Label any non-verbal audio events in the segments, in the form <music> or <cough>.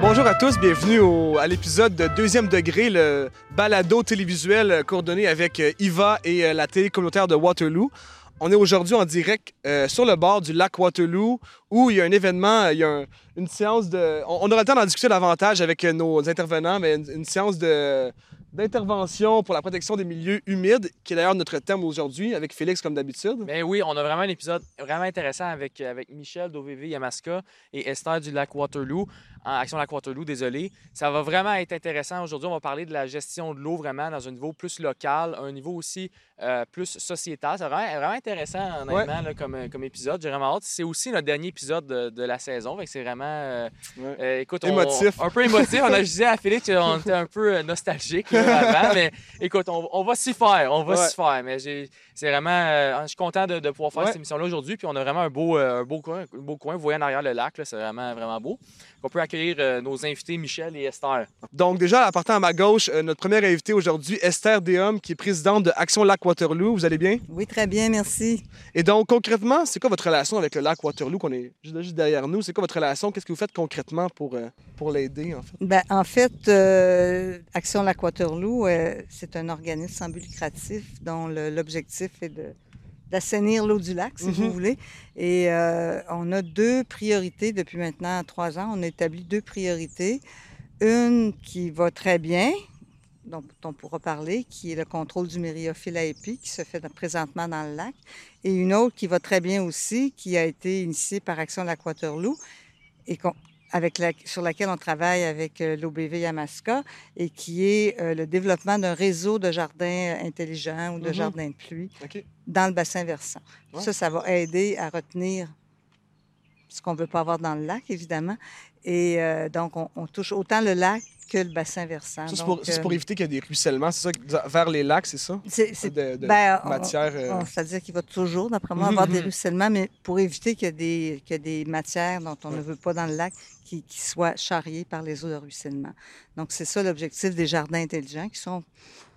Bonjour à tous, bienvenue à l'épisode de Deuxième Degré, le balado télévisuel coordonné avec euh, IVA et euh, la télé communautaire de Waterloo. On est aujourd'hui en direct euh, sur le bord du lac Waterloo où il y a un événement, il y a un- une séance de... On, aura le temps d'en discuter davantage avec nos intervenants, mais une, séance d'intervention pour la protection des milieux humides, qui est d'ailleurs notre thème aujourd'hui, avec Félix comme d'habitude. Ben oui, on a vraiment un épisode vraiment intéressant avec, avec Michel d'OVV Yamaska et Esther du lac Waterloo, en Action Lac Waterloo, désolé. Ça va vraiment être intéressant. Aujourd'hui, on va parler de la gestion de l'eau vraiment dans un niveau plus local, un niveau aussi euh, plus sociétal. C'est vraiment, vraiment intéressant, honnêtement, là, comme, comme épisode. J'ai vraiment hâte. C'est aussi notre dernier épisode de, de la saison. C'est vraiment... euh, Ouais. euh, écoute, on- Émotif. un peu émotif. On a, je disais à Félix qu'on était un peu euh, nostalgique avant, <laughs> mais écoute, on, on va s'y faire. On va Ouais. s'y faire. Mais c'est vraiment. euh, je suis content de, de pouvoir faire Ouais. cette émission-là aujourd'hui. Puis on a vraiment un beau, un beau coin. Un beau coin. Vous voyez en arrière le lac, c'est vraiment, vraiment beau. On peut accueillir euh, nos invités Michel et Esther. Donc, déjà, en partant à ma gauche, euh, notre première invitée aujourd'hui, Esther Dehum, qui est présidente de Action Lac Waterloo. Vous allez bien? Oui, très bien, merci. Et donc, concrètement, c'est quoi votre relation avec le lac Waterloo qu'on est juste, juste derrière nous? C'est quoi votre relation? Qu'est-ce que vous faites concrètement pour, euh, pour l'aider, en fait? Ben, en fait, euh, Action Lac Waterloo, euh, c'est un organisme sans but lucratif dont l'objectif est de d'assainir l'eau du lac, si Mhm. vous voulez. Et euh, on a deux priorités depuis maintenant trois ans. On a établi deux priorités. Une qui va très bien, dont on pourra parler, qui est le contrôle du myriophile à épi, qui se fait présentement dans le lac. Et une autre qui va très bien aussi, qui a été initiée par Action Lac Waterloo et qu'on- avec la- sur laquelle on travaille avec euh, l'OBV Yamaska et qui est euh, le développement d'un réseau de jardins intelligents ou de Mhm. jardins de pluie dans le bassin versant. Ouais. Ça, ça va aider à retenir ce qu'on ne veut pas avoir dans le lac, évidemment. Et euh, donc, on, on touche autant le lac que le bassin versant. C'est pour, euh, éviter qu'il y ait des ruissellements, c'est ça? que- Vers les lacs, c'est ça? c'est- De, de ben, matière. euh, C'est-à-dire qu'il va toujours, d'après moi, Mhm, avoir des mhm. ruissellements, mais pour éviter qu'il y ait des, ait des matières dont on ne veut pas dans le lac qui, qui soient charriées par les eaux de ruissellement. Donc, c'est ça l'objectif des jardins intelligents qui sont.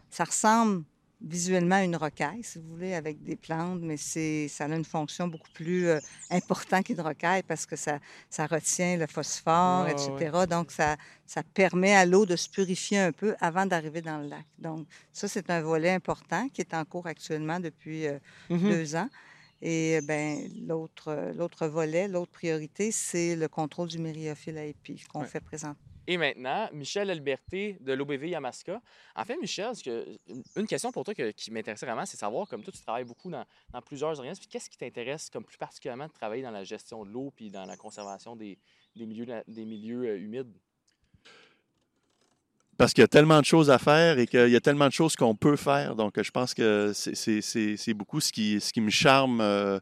Ça ressemble visuellement une rocaille, si vous voulez, avec des plantes, mais c'est, ça a une fonction beaucoup plus euh, importante qu'une rocaille parce que ça, ça retient le phosphore, etc. Donc, ça, ça permet à l'eau de se purifier un peu avant d'arriver dans le lac. Donc, ça, c'est un volet important qui est en cours actuellement depuis euh, mhm. deux ans. Et euh, ben, l'autre, l'autre volet, l'autre priorité, c'est le contrôle du myriophile à épi qu'on Ouais. fait présentement. Et maintenant, Michel Alberté de l'OBV Yamaska. En fait, Michel, une question pour toi qui m'intéressait vraiment, c'est savoir, comme toi, tu travailles beaucoup dans, plusieurs organismes, puis qu'est-ce qui t'intéresse comme plus particulièrement de travailler dans la gestion de l'eau puis dans la conservation des, milieux, euh, humides? Parce qu'il y a tellement de choses à faire et qu'il y a tellement de choses qu'on peut faire. Donc, je pense que c'est- beaucoup ce qui, ce qui me charme euh,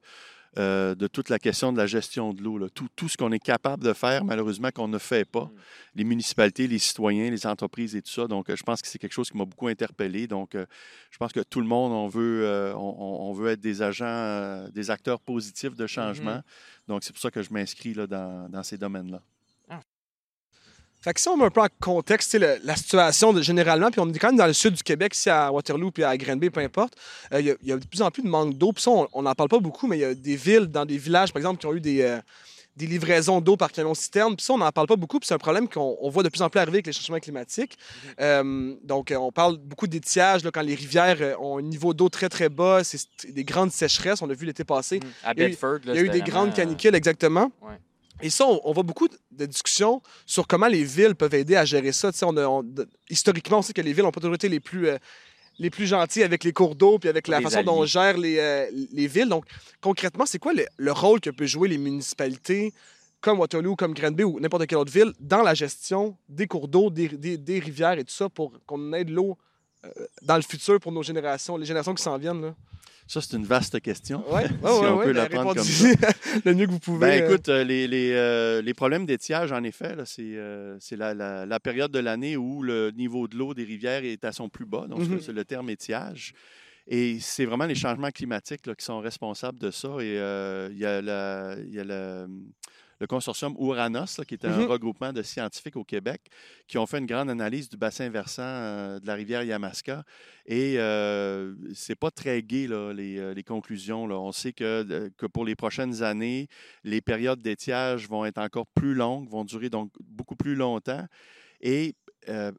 euh, de toute la question de la gestion de l'eau. Tout, tout ce qu'on est capable de faire, malheureusement, qu'on ne fait pas. Mm. Les municipalités, les citoyens, les entreprises et tout ça. Donc, euh, je pense que c'est quelque chose qui m'a beaucoup interpellé. Donc, euh, je pense que tout le monde, on veut, euh, on, veut être des agents, des acteurs positifs de changement. Donc, c'est pour ça que je m'inscris dans, dans ces domaines-là. Fait que si on met un peu en contexte, le- la situation de- généralement, puis on est quand même dans le sud du Québec, ici à Waterloo puis à Granby, peu importe, euh, il y a- il y, a de plus en plus de manque d'eau. Puis ça, on n'en parle pas beaucoup, mais il y a des villes, dans des villages, par exemple, qui ont eu des, euh, des livraisons d'eau par camion-citerne. Puis ça, on n'en parle pas beaucoup, puis c'est un problème qu'on on voit de plus en plus arriver avec les changements climatiques. Euh, donc, on parle beaucoup d'étiage, quand les rivières ont un niveau d'eau très, très bas, c'est des grandes sécheresses, on l'a vu l'été passé. À Il y a eu- Bedford, là, Il y a eu des grandes canicules, exactement. Ouais. Et ça, on, on voit beaucoup de discussions sur comment les villes peuvent aider à gérer ça. On a- on- de- historiquement, on sait que les villes n'ont pas toujours été les plus, euh, les plus gentilles avec les cours d'eau puis avec la Les façon dont on gère les, euh, les villes. Donc, concrètement, c'est quoi le, le rôle que peuvent jouer les municipalités comme Waterloo, comme Granby ou n'importe quelle autre ville dans la gestion des cours d'eau, des, des- des rivières et tout ça pour qu'on aide l'eau euh, dans le futur pour nos générations, les générations qui s'en viennent. Là? Ça, c'est une vaste question. <laughs> Ouais, Si ouais, on ouais, peut ben, la prendre comme répondez-y <laughs> le mieux que vous pouvez. Ben, euh. écoute, euh, les, les, euh, les problèmes d'étiage, en effet, là, c'est euh, c'est la, la- la période de l'année où le niveau de l'eau des rivières est à son plus bas. Donc, Mhm. c'est le terme étiage. Et c'est vraiment les changements climatiques là, qui sont responsables de ça. Et euh, il y a, la- il y a le, le consortium Ouranos, là, qui est un Mhm. regroupement de scientifiques au Québec, qui ont fait une grande analyse du bassin versant euh, de la rivière Yamaska. Et euh, c'est pas très gai, là, les, euh, les conclusions. Là. On sait que, euh, que pour les prochaines années, les périodes d'étiage vont être encore plus longues, vont durer donc beaucoup plus longtemps. Et euh,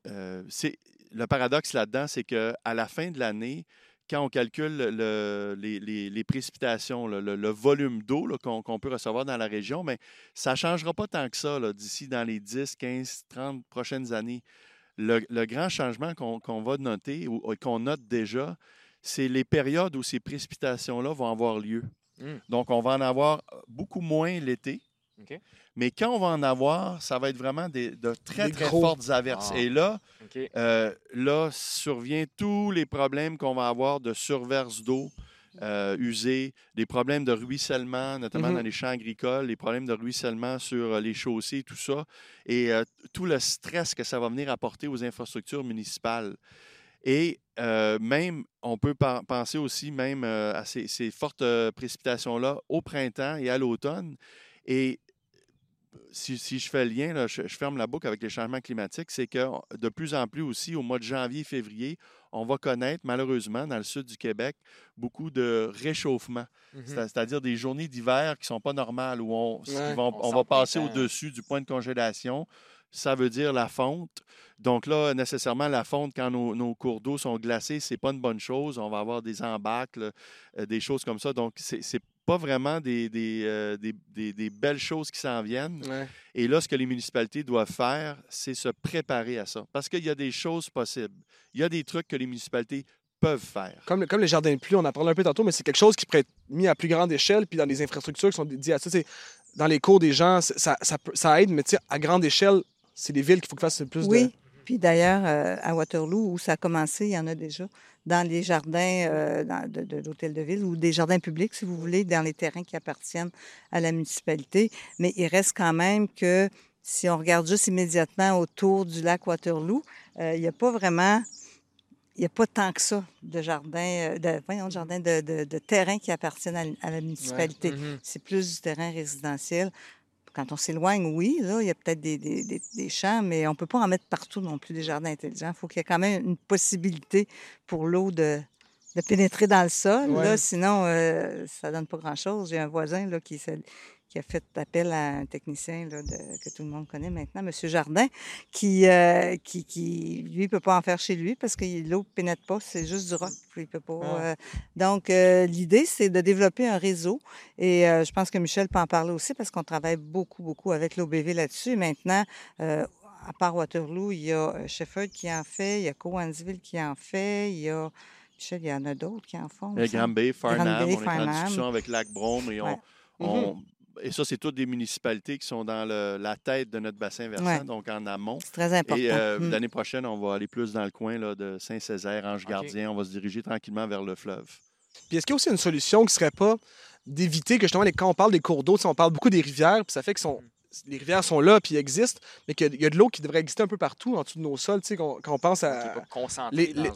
c'est le paradoxe là-dedans, c'est qu'à la fin de l'année, quand on calcule le- les, les- les précipitations, le, le- le volume d'eau qu'on peut recevoir dans la région, mais ça ne changera pas tant que ça d'ici dans les 10, 15, 30 prochaines années. Le, grand changement qu'on va noter ou qu'on note déjà, c'est les périodes où ces précipitations-là vont avoir lieu. Mm. Donc, on va en avoir beaucoup moins l'été. Mais quand on va en avoir, ça va être vraiment des, de très, Des très gros. fortes averses. Ah. Et là, euh, là, survient tous les problèmes qu'on va avoir de surverse d'eau euh, usée, des problèmes de ruissellement, notamment Mhm. dans les champs agricoles, les problèmes de ruissellement sur euh, les chaussées, tout ça, et euh, tout le stress que ça va venir apporter aux infrastructures municipales. Et euh, même, on peut pen- penser aussi même euh, à ces, ces fortes euh, précipitations-là au printemps et à l'automne. Et si, si je fais le lien, là, je, je ferme la boucle avec les changements climatiques, c'est que de plus en plus aussi, au mois de janvier, février, on va connaître malheureusement dans le sud du Québec beaucoup de réchauffement, Mhm. C'est- c'est-à-dire des journées d'hiver qui ne sont pas normales, où on, qui Ouais. vont- On on sent va passer au-dessus du point de congélation. Ça veut dire la fonte. Donc là, nécessairement, la fonte, quand nos, nos cours d'eau sont glacés, c'est pas une bonne chose. On va avoir des embâcles, euh, des choses comme ça. Donc, c'est pas vraiment des, des, euh, des- des- des belles choses qui s'en viennent. Ouais. Et là, ce que les municipalités doivent faire, c'est se préparer à ça. Parce qu'il y a des choses possibles. Il y a des trucs que les municipalités peuvent faire. Comme, comme les jardins de pluie, on en parlait un peu tantôt, mais c'est quelque chose qui pourrait être mis à plus grande échelle, puis dans des infrastructures qui sont dédiées à ça. C'est- Dans les cours des gens, ça, ça, ça aide, mais tu sais, à grande échelle, c'est les villes qu'il faut qu'ils fassent plus Oui. de. Puis d'ailleurs, euh, à Waterloo, où ça a commencé, il y en a déjà dans les jardins euh, dans- de, de l'hôtel de ville ou des jardins publics, si vous voulez, dans les terrains qui appartiennent à la municipalité. Mais il reste quand même que si on regarde juste immédiatement autour du lac Waterloo, euh, il n'y a pas vraiment, il n'y a pas tant que ça de jardins, euh, de, voyons, de jardins de, de- de terrains qui appartiennent à, à la municipalité. Mhm. C'est plus du terrain résidentiel. Quand on s'éloigne, oui, là, il y a peut-être des, des- des- des champs, mais on ne peut pas en mettre partout non plus des jardins intelligents. Il faut qu'il y ait quand même une possibilité pour l'eau de, de pénétrer dans le sol. Ouais. Là, sinon, euh, ça donne pas grand-chose. J'ai un voisin là, qui, s'est- qui a fait appel à un technicien là, de- que tout le monde connaît maintenant, M. Jardin, qui, euh, qui, qui, lui, ne peut pas en faire chez lui parce que l'eau ne pénètre pas, c'est juste du roc. Il peut pas, Ah. euh, donc, euh, l'idée, c'est de développer un réseau. Et je pense que Michel peut en parler aussi parce qu'on travaille beaucoup, beaucoup avec l'OBV là-dessus. Maintenant, à part Waterloo, il y a Shefford qui en fait, il y a Cowansville qui en fait, il y a. Michel, il y en a d'autres qui en font. semble. Granby, Farnham, on est en discussion avec Lac Brome et on, Ouais. on- et ça, c'est toutes des municipalités qui sont dans le- la tête de notre bassin versant, Ouais. donc en amont. C'est très important. Et euh, Mm. l'année prochaine, on va aller plus dans le coin là, de Saint-Césaire, Ange-Gardien. On va se diriger tranquillement vers le fleuve. Puis est-ce qu'il y a aussi une solution qui serait pas d'éviter que justement, les- quand on parle des cours d'eau, on parle beaucoup des rivières, puis ça fait que sont, les rivières sont là, puis existent, mais qu'il y a- il y a de l'eau qui devrait exister un peu partout en dessous de nos sols, tu sais, qu'on- quand on pense Qui à.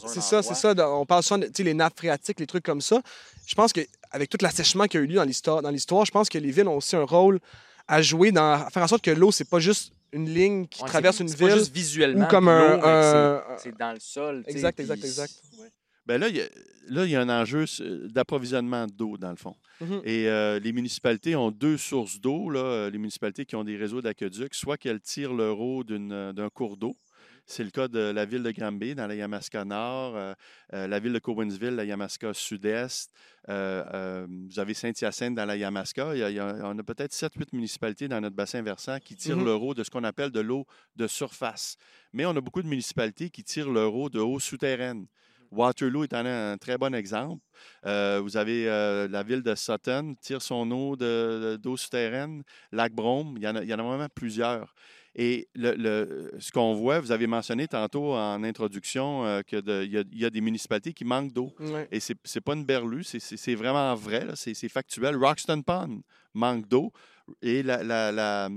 c'est ça, c'est ça. On tu sais, les nappes phréatiques, les trucs comme ça. Je pense qu'avec tout l'assèchement qu'il y a eu lieu dans l'histoire, je pense que les villes ont aussi un rôle à jouer dans à faire en sorte que l'eau, c'est pas juste une ligne qui Ouais, traverse une c'est pas ville juste visuellement ou comme un. c'est- dans le sol. Exact, exact, exact. Ouais. Ben là, il y a, là, il y a un enjeu euh, d'approvisionnement d'eau, dans le fond. Mhm. Et euh, les municipalités ont deux sources d'eau. euh, Les municipalités qui ont des réseaux d'aqueduc, soit qu'elles tirent leur eau d'un cours d'eau. C'est le cas de la ville de Granby, dans la Yamaska Nord, euh, euh, la ville de Cowansville, la Yamaska Sud-Est. vous avez Saint-Hyacinthe dans la Yamaska. Il y a, il y a- on a peut-être 7-8 municipalités dans notre bassin versant qui tirent Mhm. leur eau de ce qu'on appelle de l'eau de surface. Mais on a beaucoup de municipalités qui tirent leur eau de eau souterraine. Waterloo est un très bon exemple. Euh, vous avez euh, la ville de Sutton, tire son eau de- de- d'eau souterraine. Lac Brome, il y en a, il y en a vraiment plusieurs. Et le, le- ce qu'on voit, vous avez mentionné tantôt en introduction euh, qu'il y, a- il y a des municipalités qui manquent d'eau. Et c'est n'est pas une berlue, c'est- vraiment vrai, c'est factuel. Roxton Pond manque d'eau et la, la, la-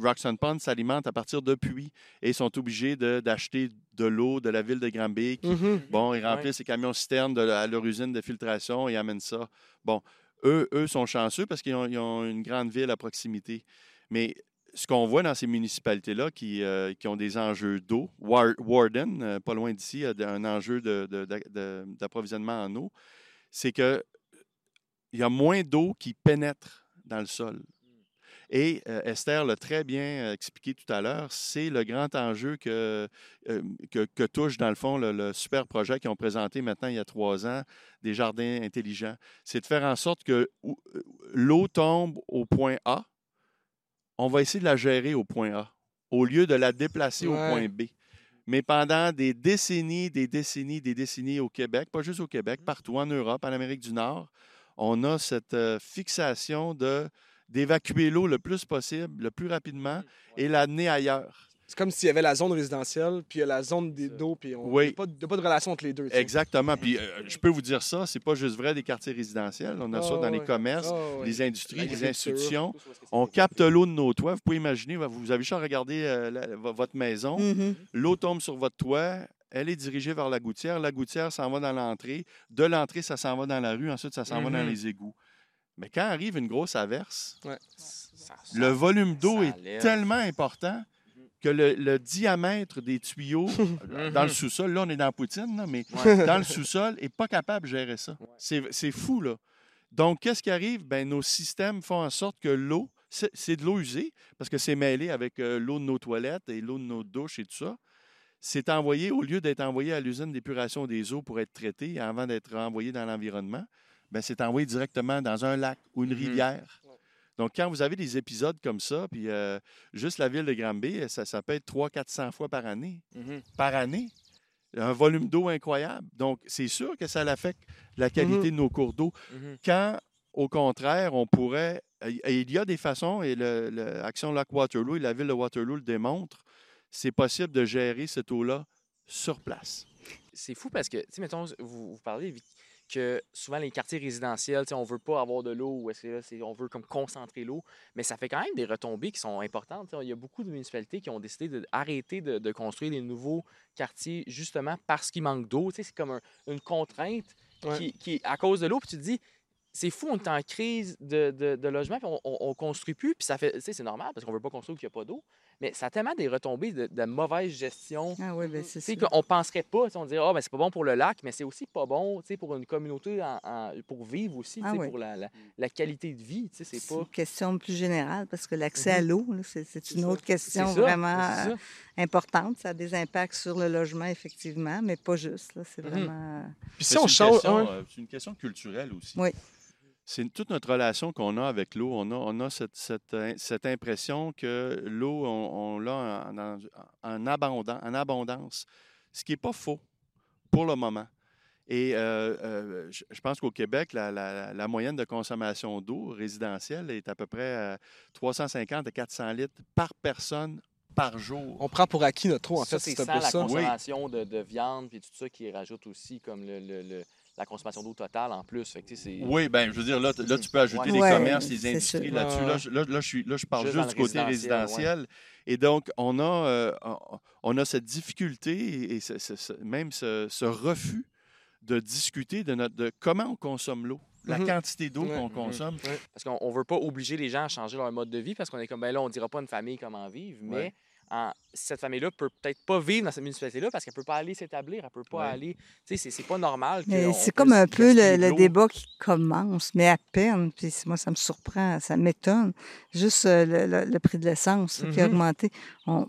Roxton Pond s'alimente à partir de puits et ils sont obligés de- d'acheter de, l'eau de la ville de Granby qui, Mhm. Bon, ils remplissent ces camions citernes de, à leur usine de filtration et amènent ça. Bon, eux, eux sont chanceux parce qu'ils ont, une grande ville à proximité. Mais ce qu'on voit dans ces municipalités-là qui, euh, qui ont des enjeux d'eau, War- Warden, euh, pas loin d'ici, a un enjeu de- de- d'approvisionnement en eau, c'est que il y a moins d'eau qui pénètre dans le sol. Et euh, Esther l'a très bien euh, expliqué tout à l'heure, c'est le grand enjeu que, euh, que, que touche, dans le fond, le, le super projet qu'ils ont présenté maintenant il y a trois ans, des jardins intelligents. C'est de faire en sorte que euh, l'eau tombe au point A, on va essayer de la gérer au point A, au lieu de la déplacer au point B. Mais pendant des décennies, des décennies, des décennies au Québec, pas juste au Québec, partout en Europe, en Amérique du Nord, on a cette euh, fixation de d'évacuer l'eau le plus possible, le plus rapidement, et l'amener ailleurs. C'est comme s'il y avait la zone résidentielle, puis il y a la zone des- d'eau, puis on Oui. il n'y a, pas de- pas relation entre les deux. Exactement. Puis <laughs> euh, je peux vous dire ça, c'est pas juste vrai des quartiers résidentiels. On a ça Ah, dans les ouais. commerces, Ah, ouais. les industries, les institutions. On capte l'eau de nos toits. Vous pouvez imaginer, vous avez juste à regarder euh, la- votre maison. Mhm. L'eau tombe sur votre toit. Elle est dirigée vers la gouttière. La gouttière s'en va dans l'entrée. De l'entrée, ça s'en va dans la rue. Ensuite, ça s'en va dans Mhm. les égouts. Mais quand arrive une grosse averse, Ça- le volume d'eau est tellement important que le, le diamètre des tuyaux <laughs> euh, dans le sous-sol, là, on est dans la poutine, là, mais Ouais. <laughs> dans le sous-sol, n'est pas capable de gérer ça. C'est c'est fou, là. Donc, qu'est-ce qui arrive? Ben, nos systèmes font en sorte que l'eau, c'est c'est de l'eau usée, parce que c'est mêlé avec euh, l'eau de nos toilettes et l'eau de nos douches et tout ça. C'est envoyé, au lieu d'être envoyé à l'usine d'épuration des eaux pour être traité avant d'être envoyé dans l'environnement, c'est envoyé directement dans un lac ou une Mhm. rivière. Donc, quand vous avez des épisodes comme ça, puis euh, juste la ville de Granby, ça, ça peut être 300-400 fois par année. Mhm. Par année. Un volume d'eau incroyable. Donc, c'est sûr que ça affecte la qualité de nos cours d'eau. Quand, au contraire, on pourrait. et Il y a des façons, et le- le- Action Lac Waterloo et la ville de Waterloo le démontrent, c'est possible de gérer cette eau-là sur place. c'est fou parce que, tu sais, mettons, vous, vous parlez que souvent les quartiers résidentiels, on veut pas avoir de l'eau ou on veut comme concentrer l'eau, mais ça fait quand même des retombées qui sont importantes. Il y a beaucoup de municipalités qui ont décidé d'arrêter de, de construire des nouveaux quartiers justement parce qu'il manque d'eau. C'est comme un- une contrainte Ouais. qui, qui à cause de l'eau. Puis tu te dis, c'est fou, on est en crise de, de, de logement, puis on, on, on construit plus, puis ça fait, c'est normal parce qu'on veut pas construire où il n'y a pas d'eau, mais ça a tellement des retombées de, de mauvaise gestion Ah oui, bien c'est tu sais, ça. qu'on penserait pas, on dirait, ah, ben, c'est pas bon pour le lac, mais c'est aussi pas bon, tu sais, pour une communauté, en- en- pour vivre aussi, Ah oui. pour la, la, la qualité de vie, tu sais, c'est C'est pas... une question plus générale parce que l'accès à l'eau, là, c'est c'est une autre question vraiment c'est euh, importante. Ça a des impacts sur le logement, effectivement, mais pas juste. là. C'est Mhm. vraiment. euh, Puis si on change. euh, C'est une question culturelle aussi. Oui. C'est toute notre relation qu'on a avec l'eau. On a, on a cette, cette, euh, cette impression que l'eau, on, on l'a en, en, en abondan- en abondance, ce qui n'est pas faux pour le moment. Et euh, euh, je pense qu'au Québec, la, la- la moyenne de consommation d'eau résidentielle est à peu près à 350 à 400 litres par personne par jour. On prend pour acquis notre eau, en ça, fait, c'est c'est un sans peu la ça. consommation de, de viande, puis tout ça qui rajoute aussi comme le, le- le- la consommation d'eau totale en plus. Fait que. Oui, ben, je veux dire, là, là tu peux ajouter Ouais. les Ouais, commerces, les industries là-dessus. Là, là, là, je suis, là, je parle Juste du côté résidentiel, résidentiel. Et donc, on a, euh, on- a cette difficulté et, et ce- ce- ce- même ce, ce refus de discuter de, notre, de comment on consomme l'eau, la Mhm. quantité d'eau qu'on consomme. Parce qu'on ne veut pas obliger les gens à changer leur mode de vie parce qu'on est comme, ben là, on ne dira pas à une famille comment vivre, mais Ouais. En- cette famille-là peut peut-être pas vivre dans cette municipalité-là parce qu'elle peut pas aller s'établir, elle peut pas Ouais. aller. Tu sais, c'est- pas normal. C'est comme un peu le, débat qui commence, mais à peine. Puis moi, ça me surprend, ça m'étonne. Juste euh, le, le- le prix de l'essence qui a Mhm. augmenté. On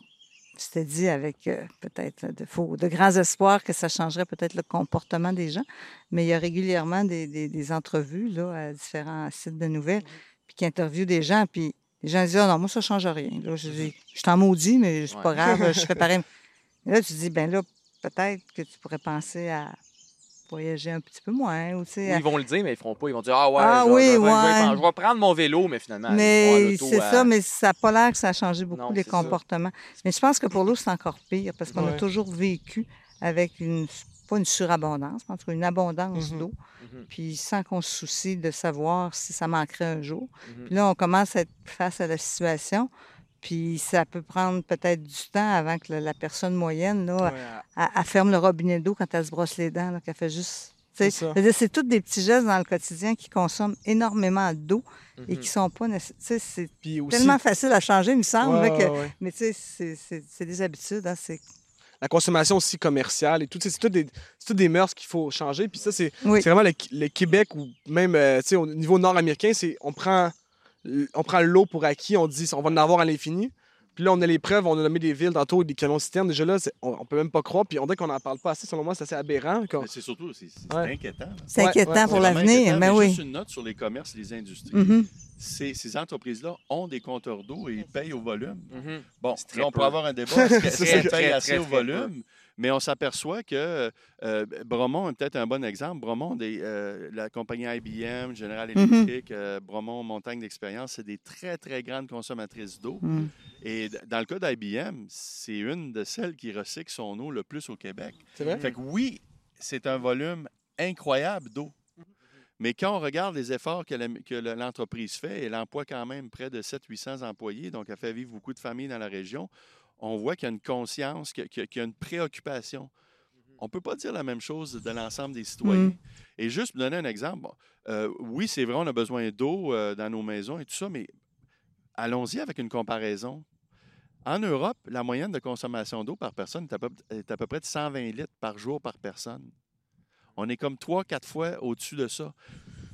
s'était dit avec euh, peut-être de, faux, de grands espoirs que ça changerait peut-être le comportement des gens. Mais il y a régulièrement des, des- des entrevues là, à différents sites de nouvelles puis qui interviewent des gens. Puis les gens disent Ah non, moi, ça ne change rien. Là, je dis, je t'en maudis, mais c'est pas Ouais. grave, je fais <laughs> pareil. Et là, tu dis ben là, peut-être que tu pourrais penser à voyager un petit peu moins. Ou, Oui, à- ils vont le dire, mais ils feront pas. Ils vont dire Ah ouais, Ah je, vais- oui, je vais- je vais- ouais. je vais prendre mon vélo, mais finalement. Mais c'est à- ça, mais ça n'a pas l'air que ça a changé beaucoup Non, les ça. comportements. Mais je pense que pour l'eau, c'est encore pire parce qu'on a toujours vécu avec une, pas une surabondance, mais en tout cas une abondance Mhm. d'eau, Mhm, puis sans qu'on se soucie de savoir si ça manquerait un jour. mhm. Puis là, on commence à être face à la situation, puis ça peut prendre peut-être du temps avant que la, personne moyenne, là, Ouais, elle, elle ferme le robinet d'eau quand elle se brosse les dents, là, qu'elle fait juste. C'est tous des petits gestes dans le quotidien qui consomment énormément d'eau et Mhm. qui sont pas nécessaires. C'est tellement facile à changer, il me semble. Ouais, là, que... ouais, ouais. Mais tu sais, c'est- des habitudes. Hein, c'est... la consommation aussi commerciale et tout. C'est tout des, tout des mœurs qu'il faut changer. Puis ça, c'est Oui. vraiment le, le Québec ou même euh, au niveau nord-américain, c'est on prend, on prend l'eau pour acquis, on dit on va en avoir à l'infini. Puis là, on a les preuves, on a nommé des villes tantôt, des camions citernes. Déjà là, on, on peut même pas croire. Puis on dirait qu'on n'en parle pas assez. Selon moi, c'est assez aberrant. C'est surtout, c'est c'est Ouais. inquiétant. là. C'est Ouais, inquiétant ouais, pour l'avenir. inquiétant, Mais mais oui. Juste une note sur les commerces, les industries. Mhm. Ces, ces entreprises-là ont des compteurs d'eau et ils payent au volume. Mhm. Bon, là, on peu. peut avoir un débat. Est-ce qu'elles <laughs> payent très, assez au très peu. Mais on s'aperçoit que euh, Bromont est peut-être un bon exemple. Bromont, des, euh, la compagnie IBM, General Mhm. Electric, euh, Bromont, Montagne d'Expérience, c'est des très, très grandes consommatrices d'eau. Mhm. Et dans le cas d'IBM, c'est une de celles qui recycle son eau le plus au Québec. C'est vrai? Fait que oui, c'est un volume incroyable d'eau. Mais quand on regarde les efforts que l'entreprise fait, elle emploie quand même près de 700-800 employés, donc elle fait vivre beaucoup de familles dans la région, on voit qu'il y a une conscience, qu'il y a- une préoccupation. On ne peut pas dire la même chose de l'ensemble des citoyens. Mhm. Et juste pour donner un exemple, bon, euh, oui, c'est vrai, on a besoin d'eau euh, dans nos maisons et tout ça, mais allons-y avec une comparaison. En Europe, la moyenne de consommation d'eau par personne est à, peu, est à peu près de 120 litres par jour par personne. On est comme trois, quatre fois au-dessus de ça.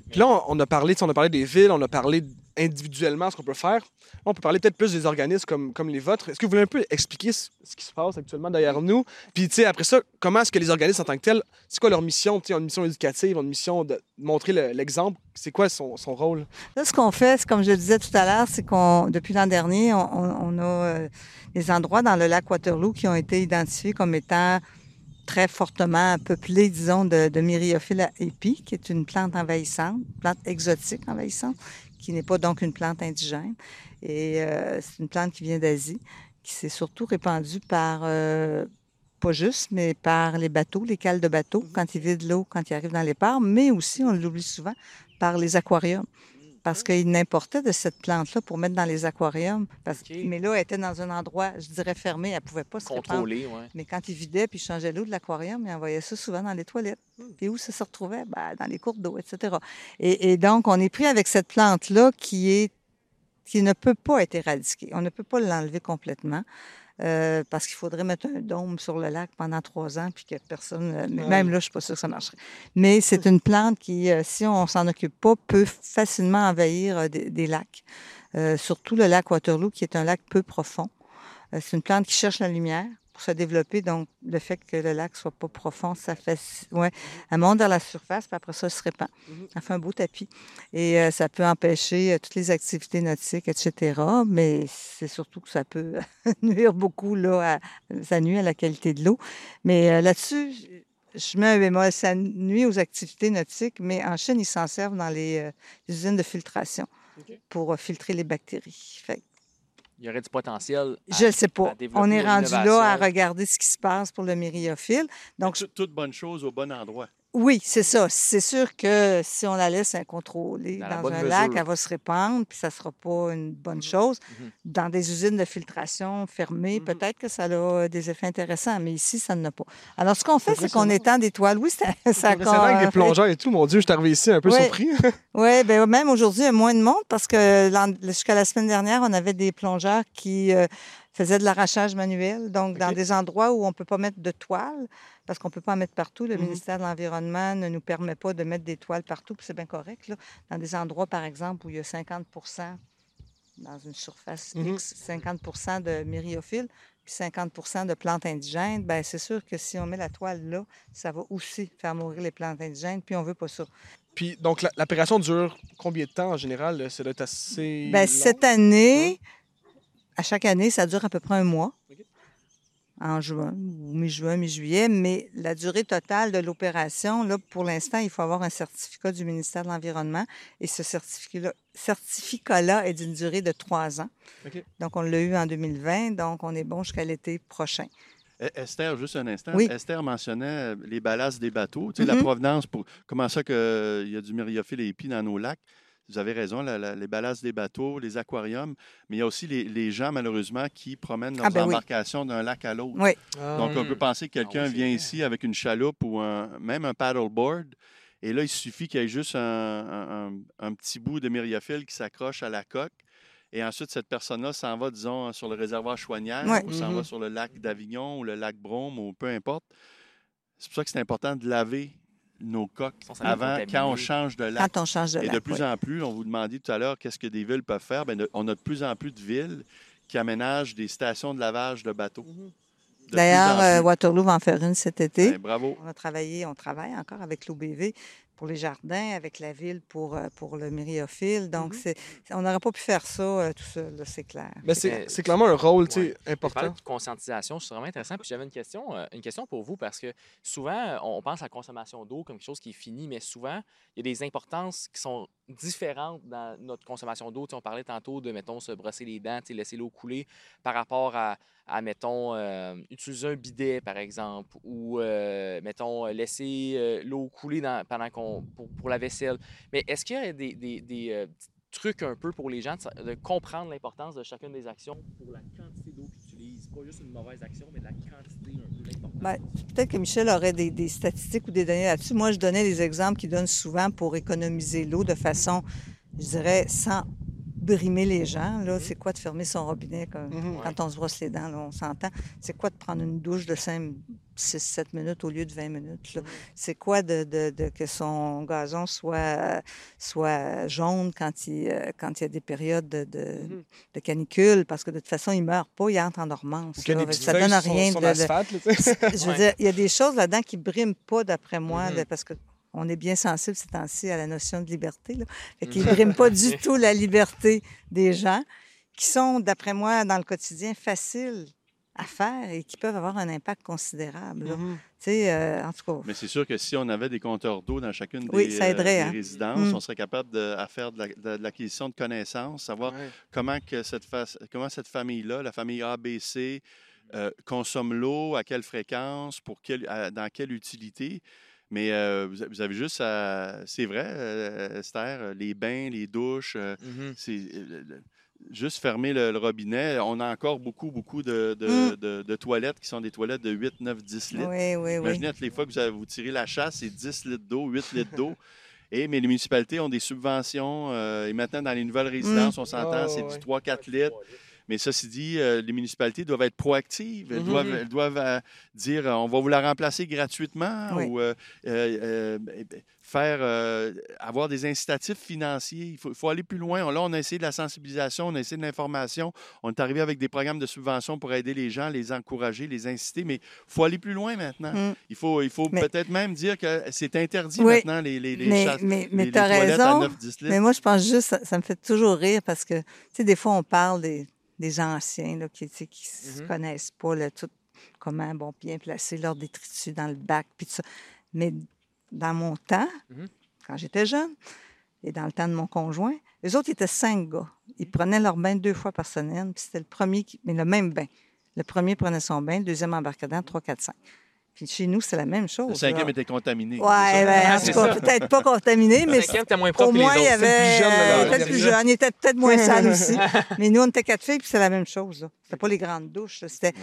Puis là, on, a parlé, on a parlé des villes, on a parlé individuellement ce qu'on peut faire. On peut parler peut-être plus des organismes comme, comme les vôtres. Est-ce que vous voulez un peu expliquer ce, qui se passe actuellement derrière nous? Puis, tu sais, après ça, comment est-ce que les organismes en tant que tels, c'est quoi leur mission? Tu sais, une mission éducative, une mission de montrer le- l'exemple. c'est quoi son, son rôle? Là, ce qu'on fait, comme je le disais tout à l'heure, c'est qu'on, depuis l'an dernier, on, a euh, des endroits dans le lac Waterloo qui ont été identifiés comme étant très fortement peuplés, disons, de, de myriophylle à épi, qui est une plante envahissante, plante exotique envahissante, qui n'est pas donc une plante indigène. Et euh, c'est une plante qui vient d'Asie, qui s'est surtout répandue par, euh, pas juste, mais par les bateaux, les cales de bateaux, quand ils vident l'eau, quand ils arrivent dans les ports, mais aussi, on l'oublie souvent, par les aquariums. Parce qu'ils n'importaient de cette plante-là pour mettre dans les aquariums. Parce... Mais là, elle était dans un endroit, je dirais, fermé. Elle ne pouvait pas se oui. Mais quand ils vidaient puis ils changeaient l'eau de l'aquarium, ils envoyaient ça souvent dans les toilettes. Puis où ça se retrouvait? Ben, dans les cours d'eau, etc. Et, et donc, on est pris avec cette plante-là qui est qui ne peut pas être éradiquée. On ne peut pas l'enlever complètement. Euh, parce qu'il faudrait mettre un dôme sur le lac pendant trois ans, puis que personne. euh. Même là, je ne suis pas sûre que ça marcherait. Mais c'est une plante qui, euh, si on s'en occupe pas, peut facilement envahir des, des lacs. Euh, surtout le lac Waterloo, qui est un lac peu profond. Euh, c'est une plante qui cherche la lumière pour se développer. Donc, le fait que le lac soit pas profond, ça fait... Ouais, elle monte vers la surface, puis après ça, elle se répand. Mhm. Elle fait un beau tapis. Et euh, ça peut empêcher euh, toutes les activités nautiques, etc. Mais c'est surtout que ça peut <laughs> nuire beaucoup, là, à- ça nuit à la qualité de l'eau. Mais euh, là-dessus, je mets un bémol. Ça nuit aux activités nautiques, mais en Chine, ils s'en servent dans les, les usines de filtration pour filtrer les bactéries. Fait Il y aurait du potentiel. à- je ne sais pas. On est rendu là à regarder ce qui se passe pour le myriophile. Donc, Donc, toute bonne chose au bon endroit. Oui, c'est ça. C'est sûr que si on la laisse incontrôlée Dans dans, la un lac, elle va se répandre, puis ça ne sera pas une bonne chose. Mhm. Dans des usines de filtration fermées, Mhm. peut-être que ça a des effets intéressants, mais ici, ça n'en a pas. Alors, ce qu'on fait, c'est qu'on étend des toiles. Oui, ça, ça avec des plongeurs et tout, mon Dieu, je suis arrivé ici un peu Ouais. surpris. <laughs> Oui, ben même aujourd'hui, il y a moins de monde parce que jusqu'à la semaine dernière, on avait des plongeurs qui euh, faisaient de l'arrachage manuel. Donc, dans des endroits où on ne peut pas mettre de toile, parce qu'on ne peut pas en mettre partout. Le Mhm. ministère de l'Environnement ne nous permet pas de mettre des toiles partout, puis c'est bien correct. Là. Dans des endroits, par exemple, où il y a 50% dans une surface. X, 50% de myriophiles, puis 50% de plantes indigènes, ben c'est sûr que si on met la toile là, ça va aussi faire mourir les plantes indigènes, puis on veut pas ça. Puis, donc, l'opération dure combien de temps en général? là? Ça doit être assez. Long? cette année, à chaque année, ça dure à peu près un mois. En juin, ou mi-juin, mi-juillet, mais la durée totale de l'opération, là, pour l'instant, il faut avoir un certificat du ministère de l'Environnement. Et ce certificat-là certificat-là est d'une durée de trois ans. Donc, on l'a eu en 2020, donc on est bon jusqu'à l'été prochain. E- Esther, juste un instant. Oui. Esther mentionnait euh, les ballasts des bateaux. Tu sais. La provenance, pour comment ça qu'il y a du myriophylle et épis dans nos lacs. Vous avez raison, la- la- les ballasts des bateaux, les aquariums, mais il y a aussi les, les gens, malheureusement, qui promènent leurs Ah, ben oui. embarcations d'un lac à l'autre. Oui. Donc, on Mm. peut penser que quelqu'un Ah oui, c'est vient ici avec une chaloupe ou un- même un paddleboard. Et là, il suffit qu'il y ait juste un, un- un- un petit bout de myriaphile qui s'accroche à la coque. Et ensuite, cette personne-là s'en va, disons, sur le réservoir Chouanière Ouais. ou s'en va Mhm. sur le lac d'Avignon ou le lac Brome ou peu importe. C'est pour ça que c'est important de laver nos coques avant, quand on change de lac. Quand on change de Et de lac, plus en plus, on vous demandait tout à l'heure qu'est-ce que des villes peuvent faire. Bien, on a de plus en plus de villes qui aménagent des stations de lavage de bateaux. Plus D'ailleurs, euh. Waterloo va en faire une cet été. Ben, bravo. On a travaillé, on travaille encore avec l'OBV pour les jardins, avec la ville pour, euh, pour le myriophile. Donc, Mhm. c'est, c'est- on n'aurait pas pu faire ça euh, tout seul, c'est clair. Mais c'est clairement un rôle tu sais, Ouais. Je important. de conscientisation, c'est vraiment intéressant. Puis j'avais une question, euh, une question pour vous parce que souvent, on pense à la consommation d'eau comme quelque chose qui est fini, mais souvent, il y a des importances qui sont différentes dans notre consommation d'eau. On parlait tantôt de, mettons, se brosser les dents, laisser l'eau couler par rapport à, mettons, euh, utiliser un bidet, par exemple, ou, euh, mettons, laisser euh, l'eau couler pendant qu'on, pour, la vaisselle. Mais est-ce qu'il y a des, des- trucs un peu pour les gens de, de comprendre l'importance de chacune des actions pour la quantité d'eau Pas juste une mauvaise action, mais de la quantité un peu l'importance. Ben, Peut-être que Michel aurait des, des statistiques ou des données là-dessus. Moi, je donnais des exemples qu'il donne souvent pour économiser l'eau de façon, je dirais, sans brimer les gens. Là, c'est quoi de fermer son robinet quand, Mhm. quand on se brosse les dents, là, on s'entend? C'est quoi de prendre une douche de 5, 6, 7 minutes au lieu de 20 minutes? là? C'est quoi de, de- de- que son gazon soit, soit jaune quand il, euh, quand il y a des périodes de, de, Mhm. de canicule? Parce que de toute façon, il ne meurt pas, il entre en dormance. Ça donne rien tu sais. je veux Ouais. dire, il y a des choses là-dedans qui ne briment pas, d'après moi, Mhm. de- parce qu'on est bien sensible ces temps-ci à la notion de liberté. Là. Fait qu'ils ne briment pas <laughs> du tout la liberté des gens, qui sont, d'après moi, dans le quotidien, faciles à faire et qui peuvent avoir un impact considérable. sais, euh, en tout cas, Mais c'est sûr que si on avait des compteurs d'eau dans chacune des, Oui, ça aiderait, des hein. résidences, Mm. on serait capable de, à faire de la- de- de l'acquisition de connaissances, savoir Ouais. comment, que cette, fa- comment cette famille-là, la famille ABC, euh, consomme l'eau, à quelle fréquence, pour quelle, à- dans quelle utilité. Mais euh, vous, avez juste à. C'est vrai, euh, Esther, les bains, les douches, euh, Mhm. c'est. Juste fermer le, le robinet. On a encore beaucoup, beaucoup de, de- Mm. de- de toilettes qui sont des toilettes de 8, 9, 10 litres. oui, oui, oui. Imaginez toutes les fois que vous, avez- vous tirez la chasse, c'est 10 litres d'eau, 8 litres d'eau. <laughs> Et, mais les municipalités ont des subventions. euh, et maintenant, dans les nouvelles résidences, on s'entend, Oh, c'est du 3-4 litres. Mais ceci dit, euh, les municipalités doivent être proactives. Elles Mhm. doivent, elles doivent euh, dire euh, on va vous la remplacer gratuitement Oui. ou euh, euh, euh, faire euh, avoir des incitatifs financiers. Il faut, aller plus loin. Là, on a essayé de la sensibilisation, on a essayé de l'information. On est arrivé avec des programmes de subvention pour aider les gens, les encourager, les inciter. Mais il faut aller plus loin maintenant. Mm. Il faut, il faut Mais- peut-être même dire que c'est interdit Oui. maintenant les, les, les Mais, chasses- mais, mais les- tu as les toilettes à raison. 9-10 litres. Mais moi, je pense juste, ça, ça me fait toujours rire parce que, tu sais, des fois, on parle des, des anciens là, qui ne se Mhm. connaissent pas là, tout, comment bon, bien placer leur détritus dans le bac, puis tout ça. Mais dans mon temps, Mhm. quand j'étais jeune, et dans le temps de mon conjoint, les autres étaient cinq gars. Ils prenaient leur bain deux fois par semaine, puis c'était le premier, qui, mais le même bain. Le premier prenait son bain, le deuxième embarquait dedans, trois, quatre, cinq. Puis chez nous, c'est la même chose. Le cinquième là. était contaminé. Ça? ben, en tout cas, peut-être pas contaminé, mais Le cinquième était moins propre au moins, il y avait. plus jeune, là, euh, peut-être plus jeune. Il était peut-être moins <laughs> sale aussi. Mais nous, on était quatre filles, puis c'est la même chose. là. C'était pas les grandes douches. C'était...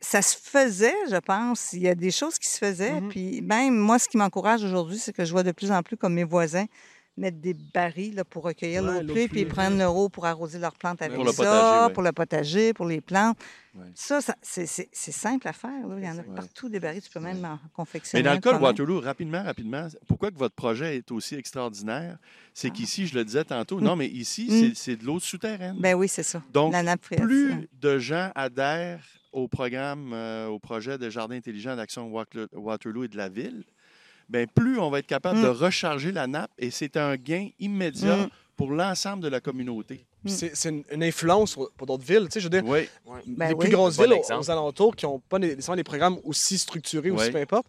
Ça se faisait, je pense. Il y a des choses qui se faisaient. Mhm. Puis même, moi, ce qui m'encourage aujourd'hui, c'est que je vois de plus en plus comme mes voisins mettre des barils là, pour recueillir Ouais, l'eau pluie, puis ils prennent leur eau pour arroser leurs plantes avec Pour ça, potager, ouais. pour le potager, pour les plantes. Ouais. Ça, ça c'est, simple à faire. là. Il y en a partout des barils. Tu peux même en confectionner. Mais dans le cas de. Waterloo, rapidement, rapidement, pourquoi que votre projet est aussi extraordinaire? C'est Ah. qu'ici, je le disais tantôt, Mm. non, mais ici, Mm. c'est- de l'eau souterraine. Ben oui, c'est ça. Donc, la nappe phréatique. plus de gens adhèrent au programme, euh, au projet de Jardin intelligent d'Action Waterloo et de la ville, ben plus on va être capable Mm. de recharger la nappe et c'est un gain immédiat Mm. pour l'ensemble de la communauté. Puis C'est une, une influence pour d'autres villes. Tu sais, je veux dire, Oui, Ben les oui. plus grosses Bon villes aux- alentours qui n'ont pas nécessairement des programmes aussi structurés, aussi Ouais. peu importe,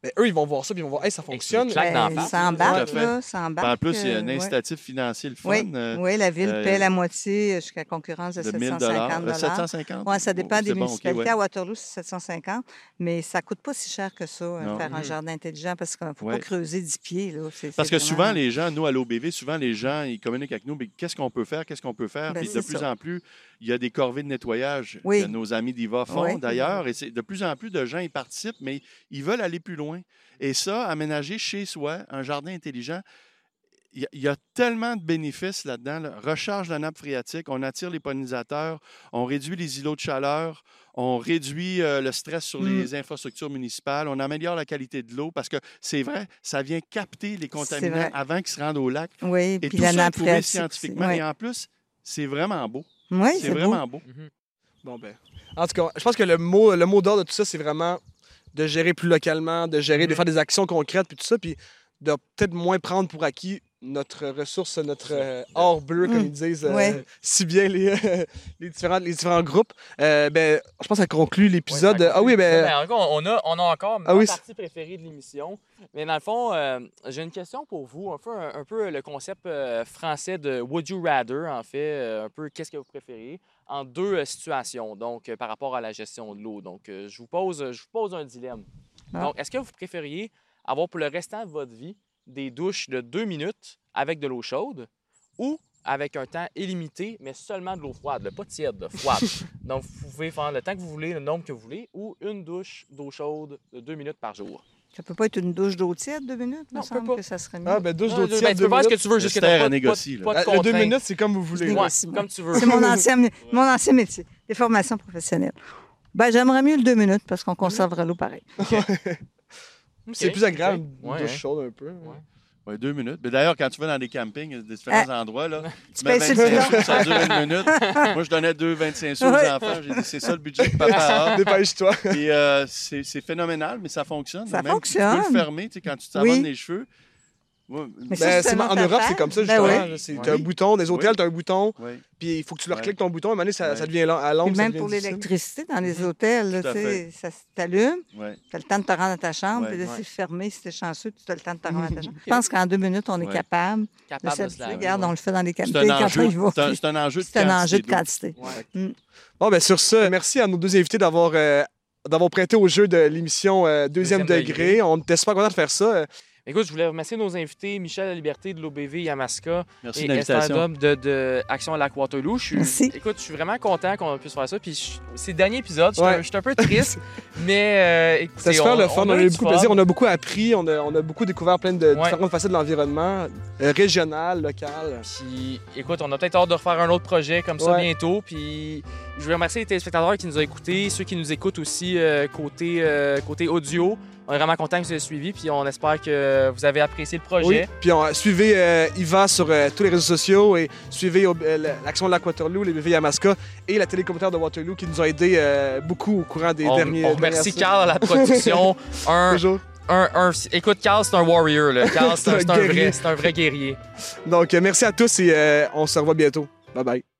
ben, eux, ils vont voir ça, puis ils vont voir, hey, ça fonctionne. Ben, ça embarque, là, ça embarque. En plus, il y a un euh, ouais. incitatif financier, le fun. Oui, euh, oui, la ville euh, paie la moitié jusqu'à concurrence de, de 1000 750 Euh, 750 Oui, ça dépend Oh, des bon, municipalités. ouais. À Waterloo, c'est 750, mais ça coûte pas si cher que ça, Non. faire un jardin intelligent, parce qu'il ne faut Ouais. pas creuser 10 pieds. Là. C'est- Parce que souvent, les gens, nous, à l'OBV, souvent, les gens, ils communiquent avec nous, mais qu'est-ce qu'on peut faire, qu'est-ce qu'on peut faire? Ben, Puis de plus ça. en plus, il y a des corvées de nettoyage Oui. que nos amis d'IVA font, Oui. d'ailleurs, et c'est de plus en plus de gens y participent, mais ils veulent aller plus loin. Et ça, aménager chez soi un jardin intelligent, il y a- tellement de bénéfices là-dedans. là. Recharge la nappe phréatique, on attire les pollinisateurs, on réduit les îlots de chaleur, on réduit euh, le stress sur Mm. les infrastructures municipales, on améliore la qualité de l'eau parce que c'est vrai, ça vient capter les contaminants avant qu'ils se rendent au lac. Oui, Et puis tout la ça nappe phréatique. scientifiquement. Et en plus, c'est vraiment beau. Oui, c'est beau. vraiment beau. Mhm. Bon, ben. En tout cas, je pense que le mot, le mot d'ordre de tout ça, c'est vraiment de gérer plus localement, de gérer, de Mhm. faire des actions concrètes, puis tout ça, puis de peut-être moins prendre pour acquis notre ressource, notre euh, or bleu, comme Mm. ils disent euh, Ouais. si bien les, <laughs> les, différents, les différents groupes. Euh, ben, je pense que ça conclut l'épisode. Ouais, ah oui, ben. Ben, encore, on, a, on a encore Ah ma oui, partie préférée de l'émission. Mais dans le fond, euh, j'ai une question pour vous. Un peu, un, un peu le concept euh, français de Would you rather, en fait. un peu qu'est-ce que vous préférez en deux euh, situations, donc euh, par rapport à la gestion de l'eau. Donc, euh, je, vous pose, je vous pose un dilemme. Ah. Donc, est-ce que vous préfériez avoir pour le restant de votre vie des douches de deux minutes avec de l'eau chaude ou avec un temps illimité, mais seulement de l'eau froide, là, pas tiède, là, froide. <laughs> Donc, vous pouvez faire le temps que vous voulez, le nombre que vous voulez, ou une douche d'eau chaude de deux minutes par jour. Ça peut pas être une douche d'eau tiède, deux minutes? Non, me ça semble peut pas. que ça serait mieux. Ah, ben, douche Non, d'eau ben, tiède, tu deux peux faire ce que tu veux, juste que pas, pas pas de Ah, Le deux minutes, c'est comme vous voulez. Ouais, comme tu veux. C'est mon <laughs> ancien, mon ancien métier, les formations professionnelles. Ben, j'aimerais mieux le deux minutes parce qu'on conserverait l'eau pareil. <laughs> C'est plus agréable, une douche hein. chaude un peu. Ouais. Ouais, deux minutes. Mais d'ailleurs, quand tu vas dans des campings, des différents endroits, là, <laughs> tu mets payes sur le 25 bidon. sous, ça dure une minute. Moi, je donnais 2,25 sous aux Ouais. enfants. J'ai dit, c'est ça le budget que papa a. <laughs> Dépêche-toi. Et euh, c'est c'est phénoménal, mais ça fonctionne. Ça Même, Tu fonctionne. peux le fermer, tu sais, quand tu t'abonnes Oui. les cheveux. Ouais, Mais Ben, en Europe, c'est comme ça, Ben justement. oui. C'est- Ouais. T'as un bouton. Des hôtels, Oui. t'as un bouton, ouais. puis il faut que tu le Ouais. recliques ton bouton. Et maintenant, ça, Ouais. ça devient lent- à l'ombre. Même devient pour l'électricité dans les Mhm. hôtels, là, à tu ça t'allume, Ouais. tu as le temps de te rendre à ta chambre, Ouais. puis là, Ouais. c'est fermé, si tu es chanceux, tu as le temps de te rendre à ta <laughs> chambre. Je pense qu'en deux minutes, on est Ouais. capable de Capable de se laver. Regarde, on le fait dans les campings un quand enjeu, on y va. c'est un, un enjeu de C'est un enjeu de quantité quantité. Ouais. Bon, ben sur ce, merci à nos deux invités d'avoir euh, d'avoir prêté au jeu de l'émission euh, Deuxième, degré. On était super contents de faire ça. Écoute, je voulais remercier nos invités, Michel La Liberté de l'OBV Yamaska Merci et Esther de, de Action à Lac Waterloo. Je suis, Merci. Écoute, je suis vraiment content qu'on puisse faire ça. Puis c'est le dernier épisode. Je suis Ouais. un- je suis un peu triste, <laughs> mais euh, écoutez, C'était super le fun. On, a eu beaucoup de plaisir. On a beaucoup appris. On a, on a beaucoup découvert plein de Ouais. différentes facettes de l'environnement, euh, régional, local. Puis, écoute, on a peut-être hâte de refaire un autre projet comme ça Ouais. bientôt. Puis, je veux remercier les téléspectateurs qui nous ont écoutés, ceux qui nous écoutent aussi euh, côté, euh, côté audio. On est vraiment content que vous ayez suivi. Puis, on espère que vous avez apprécié le Oui. projet. Puis on, suivez euh, Yva sur euh, tous les réseaux sociaux et suivez euh, l'Action de Lac Waterloo, les BV Yamaska et la télécommunautaire de Waterloo qui nous a aidé euh, beaucoup au courant des on, derniers. on remercie dernières Carl à la production. <laughs> un, Toujours. un, un- écoute, Carl, c'est un warrior. Là. Carl, c'est un, <laughs> un vrai, guerrier. c'est un vrai guerrier. Donc, euh, merci à tous et euh, on se revoit bientôt. Bye bye.